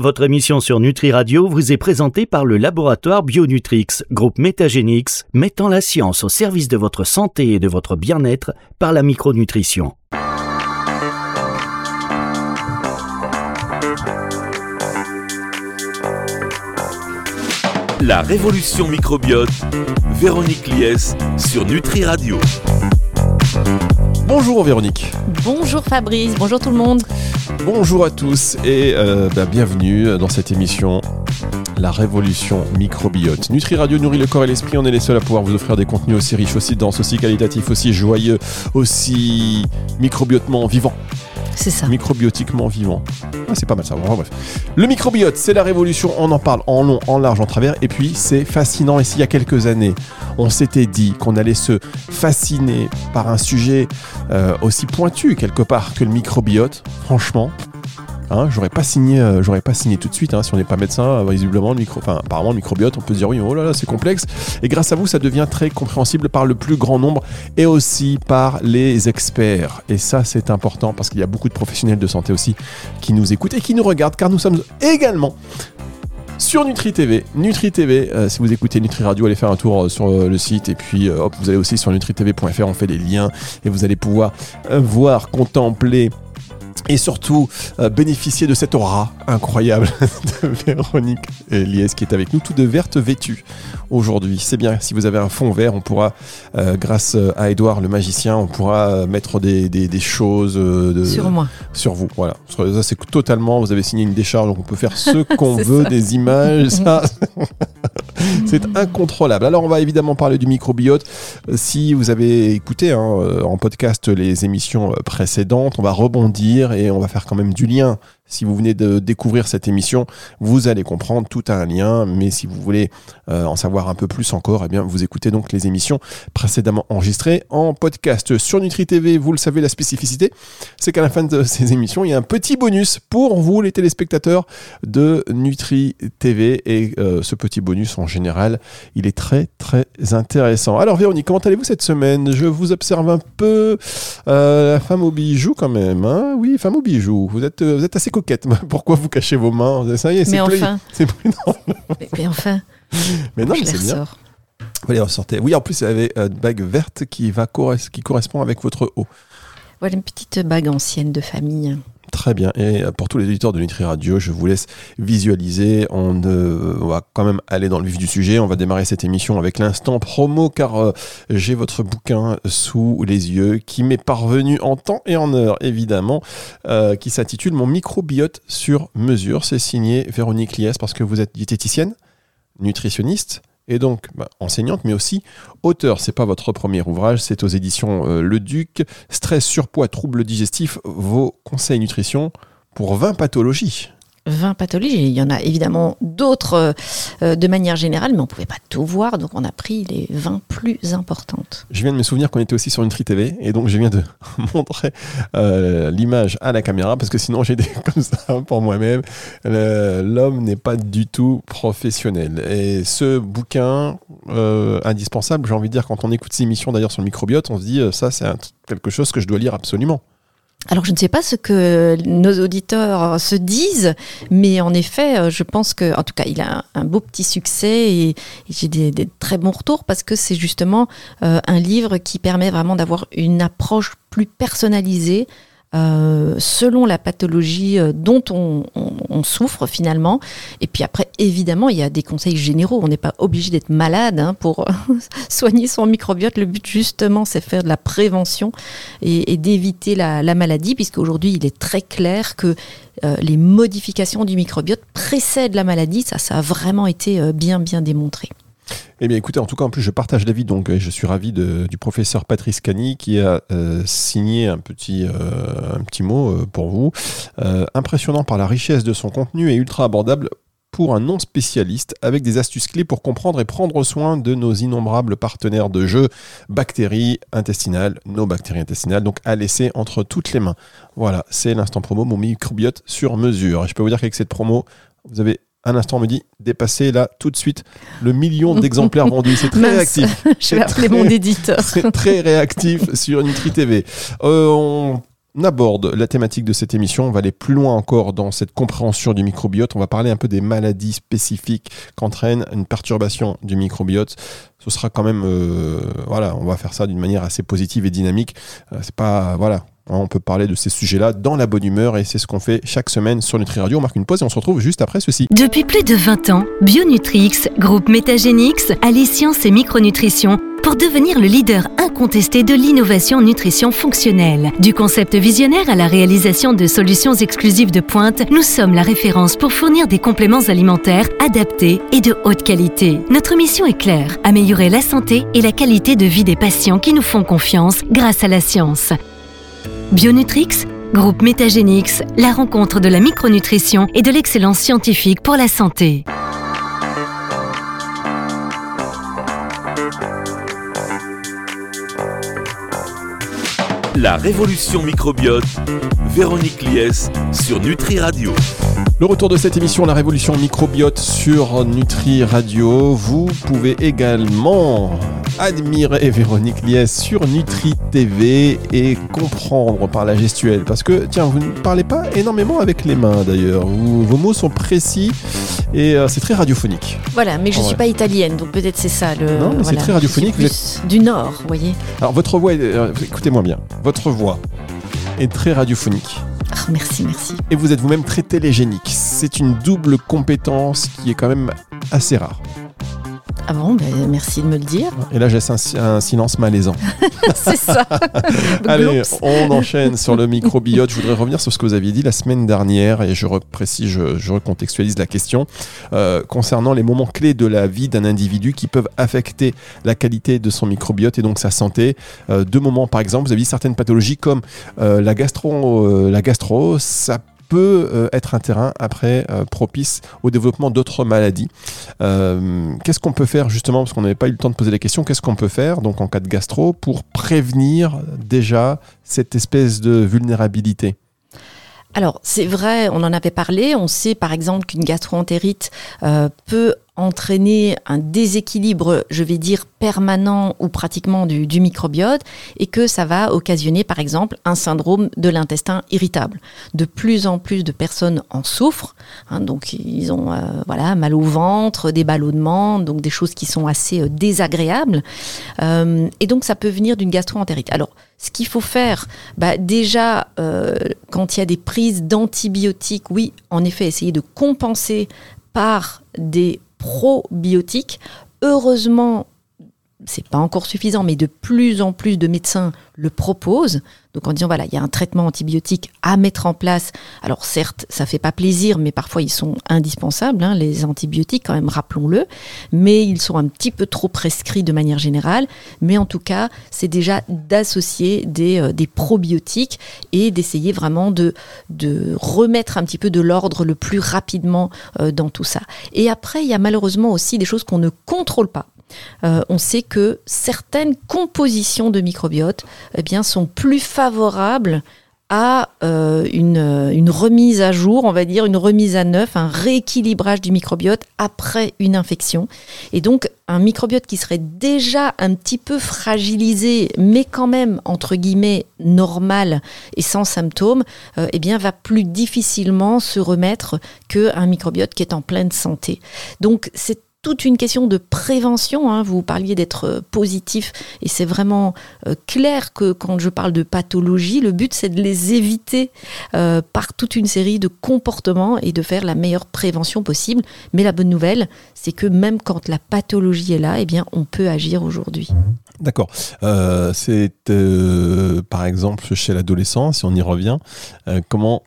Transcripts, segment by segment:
Votre émission sur Nutri Radio vous est présentée par le laboratoire Bionutrix, groupe Métagénix, mettant la science au service de votre santé et de votre bien-être par la micronutrition. La révolution microbiote, Véronique Lies sur Nutri Radio. Bonjour Véronique. Bonjour Fabrice, bonjour tout le monde. Bonjour à tous et euh, bah, bienvenue dans cette émission La Révolution Microbiote. Nutri Radio nourrit le corps et l'esprit, on est les seuls à pouvoir vous offrir des contenus aussi riches, aussi denses, aussi qualitatifs, aussi joyeux, aussi microbiotement vivants. C'est ça. Microbiotiquement vivant. Ah, c'est pas mal ça. Bref. Le microbiote, c'est la révolution. On en parle en long, en large, en travers. Et puis, c'est fascinant. Et s'il y a quelques années, on s'était dit qu'on allait se fasciner par un sujet euh, aussi pointu quelque part que le microbiote, franchement, Hein, j'aurais pas signé, euh, j'aurais pas signé tout de suite. Hein, si on n'est pas médecin, euh, visiblement, le apparemment, le microbiote, on peut se dire oui, oh là là, c'est complexe. Et grâce à vous, ça devient très compréhensible par le plus grand nombre et aussi par les experts. Et ça, c'est important parce qu'il y a beaucoup de professionnels de santé aussi qui nous écoutent et qui nous regardent, car nous sommes également sur Nutri TV. Nutri TV, euh, si vous écoutez Nutri Radio, allez faire un tour sur le site et puis hop, vous allez aussi sur nutritv.fr, on fait des liens et vous allez pouvoir voir, contempler et surtout euh, bénéficier de cette aura incroyable de Véronique Lies qui est avec nous, tout de verte vêtue aujourd'hui. C'est bien, si vous avez un fond vert, on pourra, euh, grâce à Edouard le magicien, on pourra mettre des, des, choses de, sur moi. Sur vous, voilà. Ça, c'est totalement, vous avez signé une décharge, donc on peut faire ce qu'on veut, des images, ça. c'est incontrôlable. Alors, on va évidemment parler du microbiote. Si vous avez écouté hein, en podcast les émissions précédentes, on va rebondir et on va faire quand même du lien si vous venez de découvrir cette émission, vous allez comprendre, tout a un lien, mais si vous voulez euh, en savoir un peu plus encore, eh bien, vous écoutez donc les émissions précédemment enregistrées en podcast sur Nutri TV. Vous le savez, la spécificité, c'est qu'à la fin de ces émissions, il y a un petit bonus pour vous, les téléspectateurs de Nutri TV. Et euh, ce petit bonus, en général, il est très, très intéressant. Alors, Véronique, comment allez-vous cette semaine? Je vous observe un peu. Euh, la femme au bijou, quand même. Hein? Oui, femme au bijou. Vous êtes, vous êtes assez Pourquoi vous cachez vos mains? Ça y est, c'est plus. C'est plus mais, enfin. Mais non, c'est bien. Allez, ressortez. Oui, en plus, il y avait une bague verte qui, va qui correspond avec votre haut. Voilà une petite bague ancienne de famille. Très bien. Et pour tous les éditeurs de Nutri Radio, je vous laisse visualiser. On, va quand même aller dans le vif du sujet. On va démarrer cette émission avec l'instant promo car euh, j'ai votre bouquin sous les yeux qui m'est parvenu en temps et en heure, évidemment, euh, qui s'intitule Mon microbiote sur mesure. C'est signé Véronique Liès parce que vous êtes diététicienne, nutritionniste, et donc bah, enseignante, mais aussi auteur. C'est pas votre premier ouvrage, c'est aux éditions euh, Le Duc. Stress, surpoids, troubles digestifs, vos conseils nutrition pour 20 pathologies. 20 pathologies. Il y en a évidemment d'autres euh, de manière générale, mais on ne pouvait pas tout voir, donc on a pris les 20 plus importantes. Je viens de me souvenir qu'on était aussi sur une Nutri TV, et donc je viens de montrer euh, l'image à la caméra, parce que sinon j'ai des comme ça pour moi-même. L'homme n'est pas du tout professionnel. Et ce bouquin, euh, indispensable, j'ai envie de dire, quand on écoute ces émissions d'ailleurs sur le microbiote, on se dit, ça c'est quelque chose que je dois lire absolument. Alors je ne sais pas ce que nos auditeurs se disent, mais en effet, euh, je pense que, en tout cas, il a un, beau petit succès et, j'ai des, très bons retours parce que c'est justement euh, un livre qui permet vraiment d'avoir une approche plus personnalisée euh, selon la pathologie euh, dont on, souffre finalement. Et puis après, évidemment, il y a des conseils généraux. On n'est pas obligé d'être malade hein, pour soigner son microbiote. Le but justement, c'est faire de la prévention et, d'éviter la, maladie, puisqu'aujourd'hui, il est très clair que euh, les modifications du microbiote précèdent la maladie. Ça, ça a vraiment été bien, bien démontré. Eh bien, écoutez, en tout cas, en plus, je partage l'avis, donc je suis ravi du professeur Patrice Cani qui a euh, signé un petit, euh, mot euh, pour vous. impressionnant par la richesse de son contenu et ultra abordable pour un non spécialiste avec des astuces clés pour comprendre et prendre soin de nos innombrables partenaires de jeu, bactéries intestinales, nos bactéries intestinales, donc à laisser entre toutes les mains. Voilà, c'est l'instant promo, mon microbiote sur mesure. Et je peux vous dire qu'avec cette promo, vous avez un instant me dit dépasser là tout de suite le million d'exemplaires vendus. C'est très réactif. Je vais appeler mon éditeur. C'est très réactif sur Nutri TV. Euh, on aborde la thématique de cette émission, on va aller plus loin encore dans cette compréhension du microbiote. On va parler un peu des maladies spécifiques qu'entraîne une perturbation du microbiote. Ce sera quand même, euh, voilà, on va faire ça d'une manière assez positive et dynamique. Euh, c'est pas, voilà, Hein, on peut parler de ces sujets-là dans la bonne humeur et c'est ce qu'on fait chaque semaine sur Nutri Radio. On marque une pause et on se retrouve juste après ceci. Depuis plus de 20 ans, Bionutrix, groupe Métagénix, allie science et micronutrition pour devenir le leader incontesté de l'innovation nutrition fonctionnelle. Du concept visionnaire à la réalisation de solutions exclusives de pointe, nous sommes la référence pour fournir des compléments alimentaires adaptés et de haute qualité. Notre mission est claire, améliorer la santé et la qualité de vie des patients qui nous font confiance grâce à la science. Bionutrix, groupe Métagénix, la rencontre de la micronutrition et de l'excellence scientifique pour la santé. La révolution microbiote, Véronique Lies sur Nutri Radio. Le retour de cette émission La Révolution Microbiote sur Nutri Radio. Vous pouvez également admirer Véronique Liès sur Nutri TV et comprendre par la gestuelle. Parce que, tiens, vous ne parlez pas énormément avec les mains d'ailleurs. Vos mots sont précis et euh, c'est très radiophonique. Voilà, mais je ne suis pas italienne, donc peut-être c'est ça le. Non, c'est très radiophonique. Vous êtes... Du Nord, vous voyez. Alors, votre voix, euh, écoutez-moi bien, votre voix est très radiophonique. Merci, merci. Et vous êtes vous-même très télégénique. C'est une double compétence qui est quand même assez rare. Ah bon, ben, merci de me le dire. Et là, j'ai un, silence malaisant. c'est ça. Allez, on enchaîne sur le microbiote. Je voudrais revenir sur ce que vous aviez dit la semaine dernière et je je, recontextualise la question euh, concernant les moments clés de la vie d'un individu qui peuvent affecter la qualité de son microbiote et donc sa santé. Euh, deux moments, par exemple, vous avez dit certaines pathologies comme euh, la gastro, la gastro, ça peut euh, être un terrain après euh, propice au développement d'autres maladies. Euh, qu'est-ce qu'on peut faire justement, parce qu'on n'avait pas eu le temps de poser la question, qu'est-ce qu'on peut faire donc en cas de gastro pour prévenir déjà cette espèce de vulnérabilité? Alors, c'est vrai, on en avait parlé. On sait par exemple qu'une gastroentérite peut entraîner un déséquilibre, je vais dire, permanent ou pratiquement du, microbiote et que ça va occasionner, par exemple, un syndrome de l'intestin irritable. De plus en plus de personnes en souffrent, hein, donc ils ont euh, voilà, mal au ventre, des ballonnements, donc des choses qui sont assez euh, désagréables. Euh, et donc ça peut venir d'une gastro-entérite. Alors, ce qu'il faut faire, bah, déjà, quand il y a des prises d'antibiotiques, oui, en effet, essayer de compenser par des probiotiques. Heureusement, c'est pas encore suffisant, mais de plus en plus de médecins le proposent. Donc en disant voilà, il y a un traitement antibiotique à mettre en place. Alors certes, ça fait pas plaisir, mais parfois ils sont indispensables, hein, les antibiotiques quand même, rappelons-le. Mais ils sont un petit peu trop prescrits de manière générale. Mais en tout cas, c'est déjà d'associer des, euh, des, probiotiques et d'essayer vraiment de, de remettre un petit peu de l'ordre le plus rapidement euh, dans tout ça. Et après, il y a malheureusement aussi des choses qu'on ne contrôle pas. Euh, on sait que certaines compositions de microbiote eh bien, sont plus favorables à euh, une, remise à jour, on va dire une remise à neuf, un rééquilibrage du microbiote après une infection. Et donc un microbiote qui serait déjà un petit peu fragilisé, mais quand même entre guillemets normal et sans symptômes, euh, eh bien va plus difficilement se remettre qu'un microbiote qui est en pleine santé. Donc c'est toute une question de prévention. Hein. Vous parliez d'être euh, positif et c'est vraiment euh, clair que quand je parle de pathologie, le but c'est de les éviter euh, par toute une série de comportements et de faire la meilleure prévention possible. Mais la bonne nouvelle, c'est que même quand la pathologie est là, eh bien on peut agir aujourd'hui. D'accord. c'est par exemple chez l'adolescent, si on y revient, comment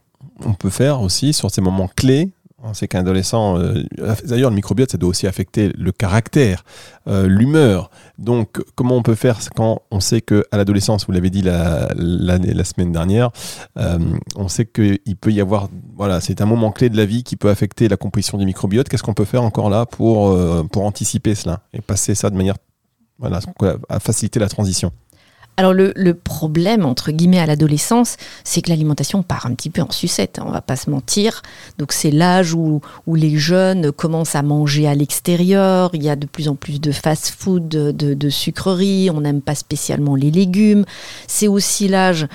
on peut faire aussi sur ces moments clés on sait qu'un adolescent, euh, d'ailleurs le microbiote, ça doit aussi affecter le caractère, euh, l'humeur. Donc comment on peut faire quand on sait qu'à l'adolescence, vous l'avez dit la, la, semaine dernière, euh, on sait qu'il peut y avoir, voilà, c'est un moment clé de la vie qui peut affecter la composition du microbiote. Qu'est-ce qu'on peut faire encore là pour, pour anticiper cela et passer ça de manière voilà, à faciliter la transition? Alors le, problème, entre guillemets, à l'adolescence, c'est que l'alimentation part un petit peu en sucette, hein, on va pas se mentir. Donc c'est l'âge où, les jeunes commencent à manger à l'extérieur, il y a de plus en plus de fast-food, de, de, sucreries, on n'aime pas spécialement les légumes. C'est aussi l'âge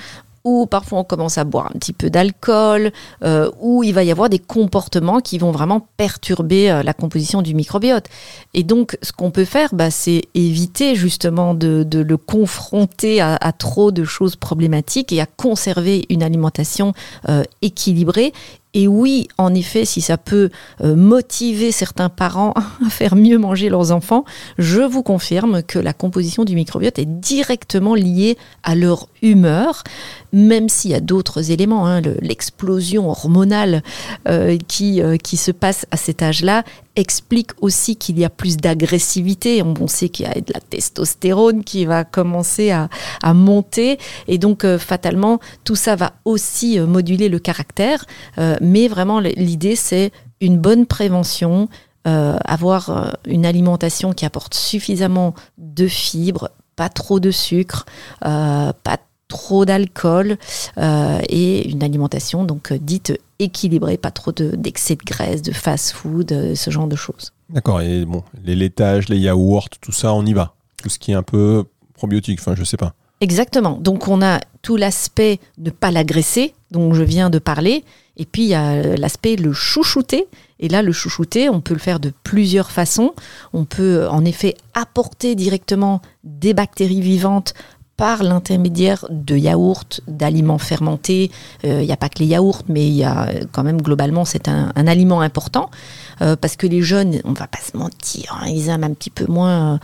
ou parfois on commence à boire un petit peu d'alcool, euh, ou il va y avoir des comportements qui vont vraiment perturber euh, la composition du microbiote. Et donc, ce qu'on peut faire, bah, c'est éviter justement de, le confronter à, à, trop de choses problématiques et à conserver une alimentation euh, équilibrée et oui, en effet, si ça peut euh, motiver certains parents à faire mieux manger leurs enfants, je vous confirme que la composition du microbiote est directement liée à leur humeur, même s'il y a d'autres éléments. Hein, L'explosion hormonale euh, qui, euh, qui se passe à cet âge-là explique aussi qu'il y a plus d'agressivité. On, sait qu'il y a de la testostérone qui va commencer à, à monter. Et donc, euh, fatalement, tout ça va aussi euh, moduler le caractère. Euh, mais vraiment, l'idée, c'est une bonne prévention, avoir une alimentation qui apporte suffisamment de fibres, pas trop de sucre, pas trop d'alcool euh, et une alimentation donc dite équilibrée, pas trop d'excès de, de, graisse, de fast-food, euh, ce genre de choses. D'accord. Et bon, les laitages, les yaourts, tout ça, on y va. Tout ce qui est un peu probiotique, enfin, je sais pas. Exactement. Donc, on a tout l'aspect ne pas l'agresser, dont je viens de parler. Et puis, il y a l'aspect le chouchouter. Et là, le chouchouter, on peut le faire de plusieurs façons. On peut, en effet, apporter directement des bactéries vivantes par l'intermédiaire de yaourts, d'aliments fermentés. Il euh, n'y a pas que les yaourts, mais il y a quand même globalement, c'est un, aliment important. Euh, parce que les jeunes, on va pas se mentir, hein, ils aiment un petit peu moins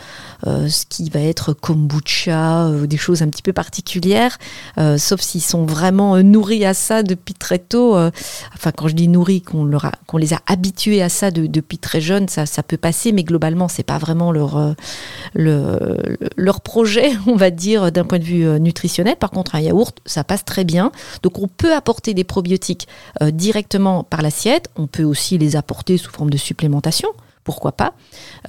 euh, ce qui va être kombucha, euh, des choses un petit peu particulières, euh, sauf s'ils sont vraiment nourris à ça depuis très tôt. enfin, quand je dis nourris, qu'on les a habitués à ça de, depuis très jeunes, ça, peut passer, mais globalement, c'est pas vraiment leur, le, leur projet, on va dire, d'un point de vue nutritionnel. Par contre, un yaourt, ça passe très bien. Donc, on peut apporter des probiotiques directement par l'assiette. On peut aussi les apporter sous forme de supplémentation, pourquoi pas.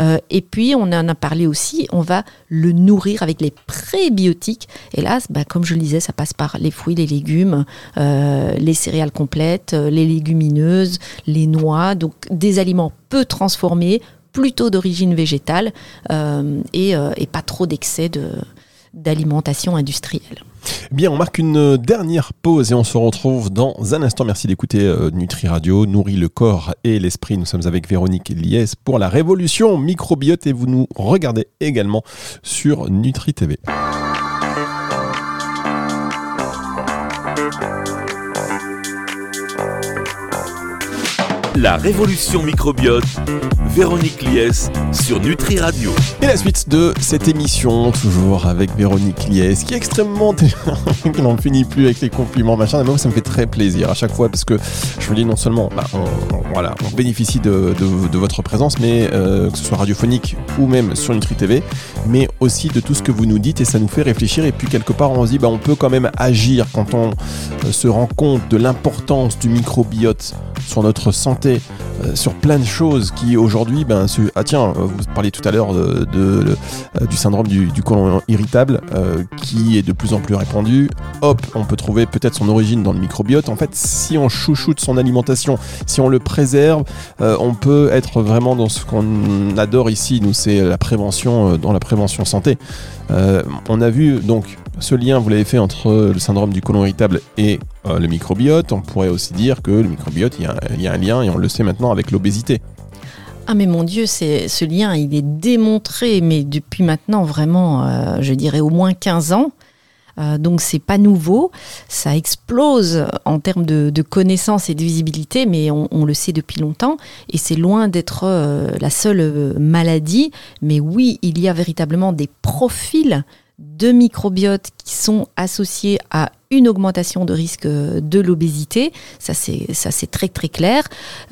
Euh, et puis, on en a parlé aussi, on va le nourrir avec les prébiotiques. Là, bah, comme je le disais, ça passe par les fruits, les légumes, euh, les céréales complètes, les légumineuses, les noix, donc des aliments peu transformés, plutôt d'origine végétale euh, et, et, pas trop d'excès d'alimentation industrielle. Bien, on marque une dernière pause et on se retrouve dans un instant. Merci d'écouter euh, Nutri Radio, nourrit le corps et l'esprit. Nous sommes avec Véronique Liès pour la révolution microbiote et vous nous regardez également sur Nutri TV. La révolution microbiote, Véronique Liès sur Nutri Radio. Et la suite de cette émission, toujours avec Véronique Liès, qui est extrêmement. qui n'en finit plus avec les compliments, machin. Mais moi, ça me fait très plaisir à chaque fois parce que je me dis non seulement, bah, on, voilà, on bénéficie de, votre présence, mais euh, que ce soit radiophonique ou même sur Nutri TV, mais aussi de tout ce que vous nous dites et ça nous fait réfléchir. Et puis, quelque part, on se dit, bah, on peut quand même agir quand on euh, se rend compte de l'importance du microbiote sur notre santé euh, sur plein de choses qui aujourd'hui, ben, ce, ah tiens, vous parliez tout à l'heure de, euh, du syndrome du, du côlon irritable euh, qui est de plus en plus répandu. Hop, on peut trouver peut-être son origine dans le microbiote. En fait, si on chouchoute son alimentation, si on le préserve, euh, on peut être vraiment dans ce qu'on adore ici. Nous, c'est la prévention, dans la prévention santé. On a vu donc ce lien, vous l'avez fait entre le syndrome du côlon irritable et euh, le microbiote. On pourrait aussi dire que le microbiote, il y, a un lien, et on le sait maintenant, avec l'obésité. Ah mais mon Dieu, ce lien, il est démontré, mais depuis maintenant vraiment, euh, je dirais au moins 15 ans. Euh, donc c'est pas nouveau, ça explose en termes de, connaissances et de visibilité, mais on, le sait depuis longtemps et c'est loin d'être euh, la seule maladie. Mais oui, il y a véritablement des profils de microbiotes qui sont associés à une augmentation de risque de l'obésité. Ça, c'est, ça, c'est très, très clair.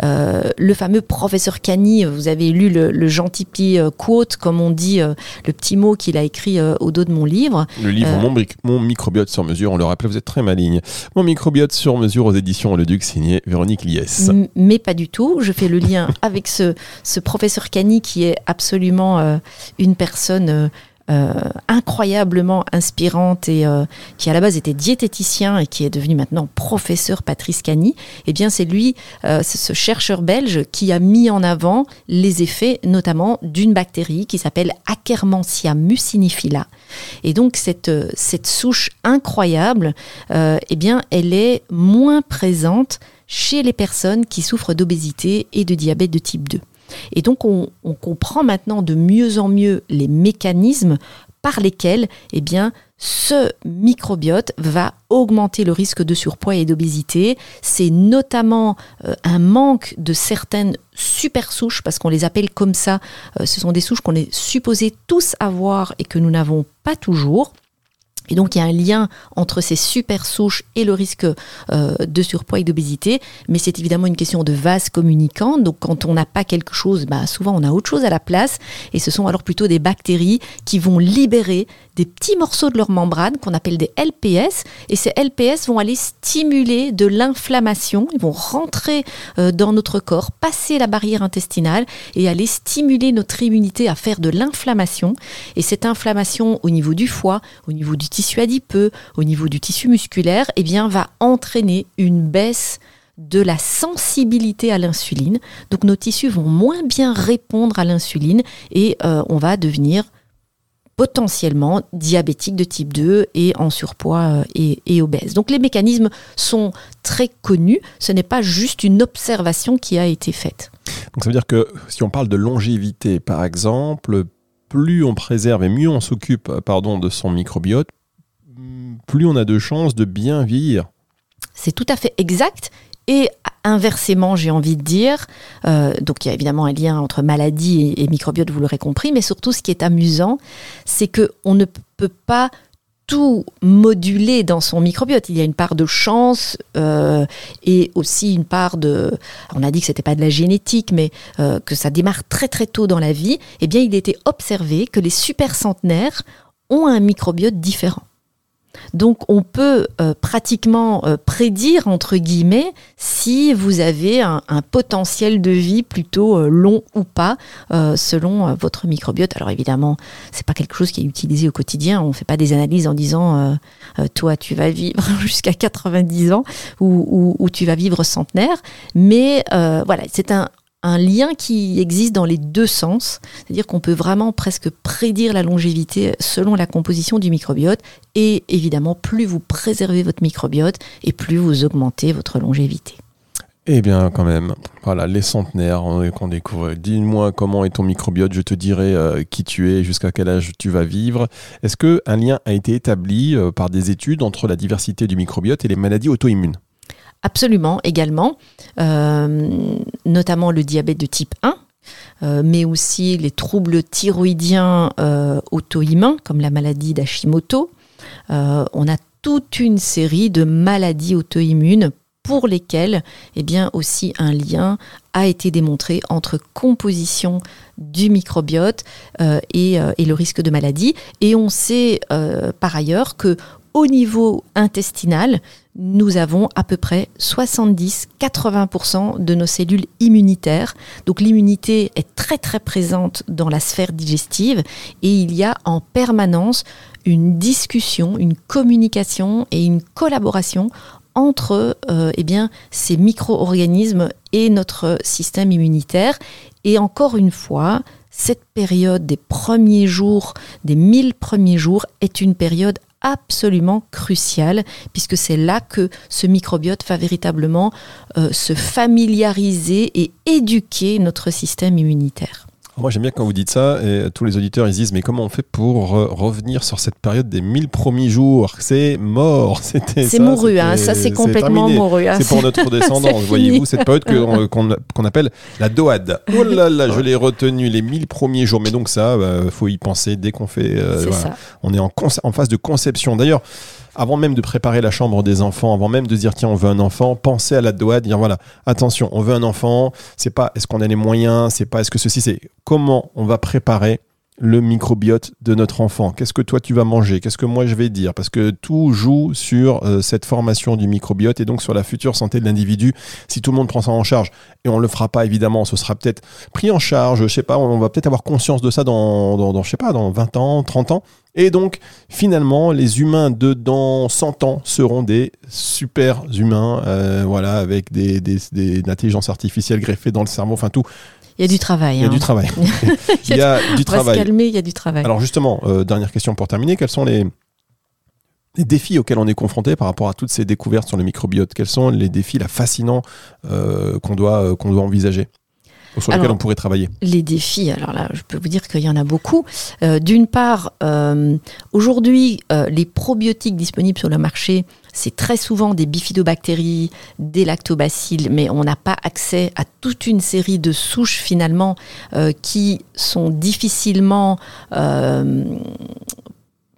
Euh, le fameux professeur Cani, vous avez lu le, le gentil petit quote, comme on dit, euh, le petit mot qu'il a écrit euh, au dos de mon livre. Le livre euh, mon, mon, microbiote sur mesure, on le rappelle, vous êtes très maligne. Mon microbiote sur mesure aux éditions Le Duc, signé Véronique Liès. Mais pas du tout. Je fais le lien avec ce, ce professeur Cani qui est absolument une personne euh, incroyablement inspirante et euh, qui à la base était diététicien et qui est devenu maintenant professeur Patrice Cagny, eh bien c'est lui, euh, ce chercheur belge, qui a mis en avant les effets notamment d'une bactérie qui s'appelle Akkermansia mucinifila. Et donc cette, cette souche incroyable, eh bien elle est moins présente chez les personnes qui souffrent d'obésité et de diabète de type 2. Et donc on, comprend maintenant de mieux en mieux les mécanismes par lesquels eh bien, ce microbiote va augmenter le risque de surpoids et d'obésité. C'est notamment euh, un manque de certaines super souches, parce qu'on les appelle comme ça. Euh, ce sont des souches qu'on est supposé tous avoir et que nous n'avons pas toujours. Et donc il y a un lien entre ces super souches et le risque euh, de surpoids et d'obésité, mais c'est évidemment une question de vase communicant. Donc quand on n'a pas quelque chose, bah, souvent on a autre chose à la place, et ce sont alors plutôt des bactéries qui vont libérer des petits morceaux de leur membrane qu'on appelle des LPS, et ces LPS vont aller stimuler de l'inflammation, ils vont rentrer euh, dans notre corps, passer la barrière intestinale et aller stimuler notre immunité à faire de l'inflammation. Et cette inflammation au niveau du foie, au niveau du tissu adipeux, au niveau du tissu musculaire, eh bien, va entraîner une baisse de la sensibilité à l'insuline. Donc nos tissus vont moins bien répondre à l'insuline et euh, on va devenir potentiellement diabétique de type 2 et en surpoids euh, et, et, obèse. Donc les mécanismes sont très connus, ce n'est pas juste une observation qui a été faite. Donc ça veut dire que si on parle de longévité par exemple, plus on préserve et mieux on s'occupe pardon de son microbiote, plus on a de chances de bien vieillir. C'est tout à fait exact. Et inversement, j'ai envie de dire, euh, donc il y a évidemment un lien entre maladie et, microbiote, vous l'aurez compris, mais surtout ce qui est amusant, c'est qu'on ne peut pas tout moduler dans son microbiote. Il y a une part de chance euh, et aussi une part de... On a dit que ce n'était pas de la génétique, mais euh, que ça démarre très très tôt dans la vie. Eh bien, il était observé que les super centenaires ont un microbiote différent. Donc on peut euh, pratiquement euh, prédire, entre guillemets, si vous avez un, potentiel de vie plutôt euh, long ou pas, selon votre microbiote. Alors évidemment, c'est pas quelque chose qui est utilisé au quotidien. On ne fait pas des analyses en disant, toi, tu vas vivre jusqu'à 90 ans ou, ou, tu vas vivre centenaire. Mais voilà, c'est un, un lien qui existe dans les deux sens, c'est-à-dire qu'on peut vraiment presque prédire la longévité selon la composition du microbiote, et évidemment, plus vous préservez votre microbiote, et plus vous augmentez votre longévité. Eh bien, quand même, voilà, les centenaires qu'on découvre. Dis-moi comment est ton microbiote, je te dirai euh, qui tu es, jusqu'à quel âge tu vas vivre. Est-ce qu'un lien a été établi euh, par des études entre la diversité du microbiote et les maladies auto-immunes? Absolument, également, euh, notamment le diabète de type 1, euh, mais aussi les troubles thyroïdiens euh, auto-immuns, comme la maladie d'Hashimoto. on a toute une série de maladies auto-immunes pour lesquelles eh bien, aussi un lien a été démontré entre composition du microbiote et, et, le risque de maladie. Et on sait par ailleurs que au niveau intestinal, nous avons à peu près 70-80% de nos cellules immunitaires. Donc l'immunité est très très présente dans la sphère digestive et il y a en permanence une discussion, une communication et une collaboration entre euh, eh bien, ces micro-organismes et notre système immunitaire. Et encore une fois, cette période des premiers jours, des 1000 premiers jours, est une période absolument crucial, puisque c'est là que ce microbiote va véritablement euh, se familiariser et éduquer notre système immunitaire. Moi j'aime bien quand vous dites ça et tous les auditeurs ils disent mais comment on fait pour revenir sur cette période des 1000 premiers jours? C'est mort, c'était C'est mouru, hein, ça c'est complètement mouru. Hein. C'est pour notre descendance, voyez-vous, cette période qu'on appelle la doade. Oh là là, je l'ai retenu les 1000 premiers jours, mais donc ça, il bah, faut y penser dès qu'on fait... Euh, on est en, en phase de conception. D'ailleurs, avant même de préparer la chambre des enfants, avant même de dire tiens on veut un enfant, pensez à la doigt, dire voilà attention on veut un enfant, c'est pas est-ce qu'on a les moyens, c'est pas est-ce que ceci c'est comment on va préparer le microbiote de notre enfant Qu'est-ce que toi tu vas manger? Qu'est-ce que moi je vais dire? Parce que tout joue sur euh, cette formation du microbiote et donc sur la future santé de l'individu. Si tout le monde prend ça en charge, et on le fera pas évidemment, ce sera peut-être pris en charge, je sais pas, on va peut-être avoir conscience de ça dans, dans, sais pas, dans 20 ans, 30 ans. Et donc, finalement, les humains de dans 100 ans seront des super humains, euh, voilà, avec des, des, des, intelligences artificielles greffées dans le cerveau, enfin tout. Il y a du travail. Il y a hein. du travail. il y a du On va se travail. calmer, il y a du travail. Alors justement, euh, dernière question pour terminer, quels sont les, les défis auxquels on est confronté par rapport à toutes ces découvertes sur le microbiote? Quels sont les défis là, fascinants euh, qu'on doit, euh, qu'on doit envisager? Sur lesquels on pourrait travailler Les défis, alors là, je peux vous dire qu'il y en a beaucoup. Euh, D'une part, euh, aujourd'hui, euh, les probiotiques disponibles sur le marché, c'est très souvent des bifidobactéries, des lactobacilles, mais on n'a pas accès à toute une série de souches finalement qui sont difficilement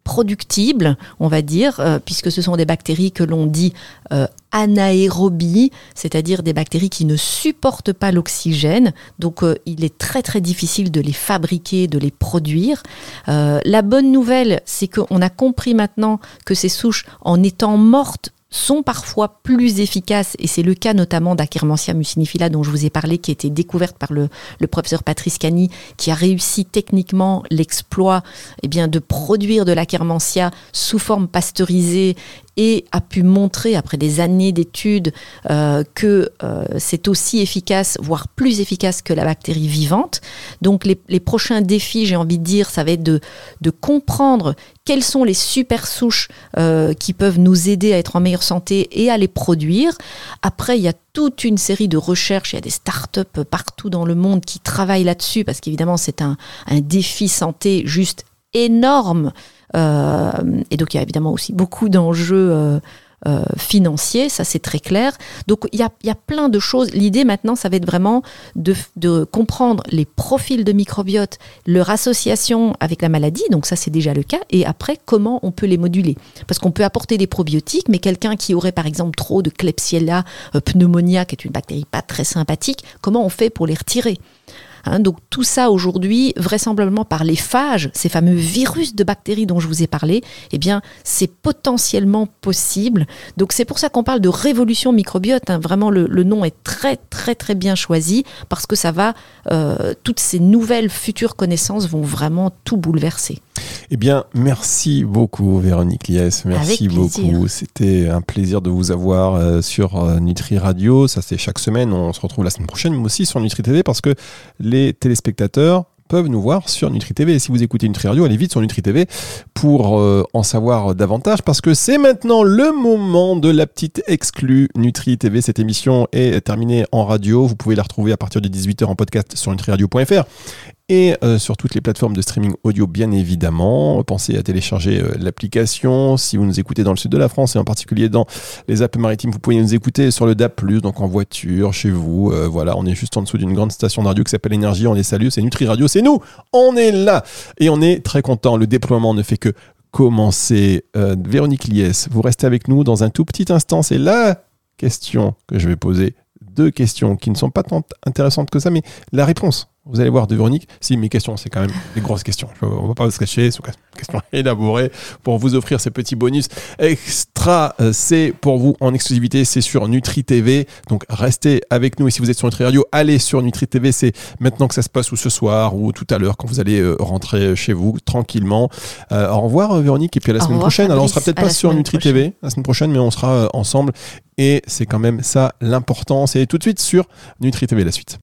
productibles, on va dire, euh, puisque ce sont des bactéries que l'on dit euh, anaérobies, c'est-à-dire des bactéries qui ne supportent pas l'oxygène. Donc euh, il est très très difficile de les fabriquer, de les produire. La bonne nouvelle, c'est qu'on a compris maintenant que ces souches, en étant mortes, sont parfois plus efficaces, et c'est le cas notamment d'Akkermansia mucinifila dont je vous ai parlé, qui a été découverte par le, professeur Patrice Cani, qui a réussi techniquement l'exploit eh bien, de produire de l'Akkermansia sous forme pasteurisée et a pu montrer, après des années d'études, euh, que euh, c'est aussi efficace, voire plus efficace que la bactérie vivante. Donc les, les prochains défis, j'ai envie de dire, ça va être de, de comprendre quelles sont les super souches euh, qui peuvent nous aider à être en meilleure santé et à les produire. Après, il y a toute une série de recherches, il y a des startups partout dans le monde qui travaillent là-dessus, parce qu'évidemment, c'est un, un défi santé juste énorme. Euh, et donc, il y a évidemment aussi beaucoup d'enjeux euh, euh, financiers, ça c'est très clair. Donc, il y a, y a plein de choses. L'idée maintenant, ça va être vraiment de, de comprendre les profils de microbiote, leur association avec la maladie, donc ça c'est déjà le cas, et après, comment on peut les moduler? Parce qu'on peut apporter des probiotiques, mais quelqu'un qui aurait par exemple trop de Klebsiella pneumonia, qui est une bactérie pas très sympathique, comment on fait pour les retirer? Hein, donc tout ça aujourd'hui, vraisemblablement par les phages, ces fameux virus de bactéries dont je vous ai parlé, eh bien c'est potentiellement possible. Donc c'est pour ça qu'on parle de révolution microbiote. hein. Vraiment le, nom est très très très bien choisi parce que ça va, euh, toutes ces nouvelles futures connaissances vont vraiment tout bouleverser. Eh bien, merci beaucoup Véronique Lies, merci beaucoup. C'était un plaisir de vous avoir euh, sur euh, Nutri Radio. Ça c'est chaque semaine. On se retrouve la semaine prochaine, mais aussi sur Nutri TV parce que les téléspectateurs peuvent nous voir sur Nutri TV. Et si vous écoutez Nutri Radio, allez vite sur Nutri TV pour euh, en savoir davantage parce que c'est maintenant le moment de la petite exclue Nutri TV. Cette émission est terminée en radio. Vous pouvez la retrouver à partir de 18h en podcast sur nutriradio.fr et euh, sur toutes les plateformes de streaming audio bien évidemment. Pensez à télécharger euh, l'application. Si vous nous écoutez dans le sud de la France et en particulier dans les Alpes maritimes, vous pouvez nous écouter sur le DAP+, donc en voiture, chez vous. Euh, voilà, on est juste en dessous d'une grande station de radio qui s'appelle Énergie. On les salue, c'est Nutri Radio, c'est nous. On est là et on est très content. Le déploiement ne fait que commencer. Euh, Véronique Lies, vous restez avec nous dans un tout petit instant. C'est la question que je vais poser. Deux questions qui ne sont pas tant intéressantes que ça, mais la réponse vous allez voir de Véronique, si mes questions, c'est quand même des grosses questions. Je- On va pas se cacher, c'est une question élaborée pour vous offrir ces petits bonus extra. Euh, C'est pour vous en exclusivité, c'est sur Nutri TV. Donc restez avec nous et si vous êtes sur Nutri Radio, allez sur Nutri TV. C'est maintenant que ça se passe ou ce soir ou tout à l'heure quand vous allez euh, rentrer chez vous tranquillement. Euh, au revoir Véronique et puis à la Au semaine revoir, prochaine. Alors on sera peut-être pas sur Nutri prochaine. TV la semaine prochaine, mais on sera ensemble et c'est quand même ça l'important. C'est tout de suite sur Nutri TV la suite.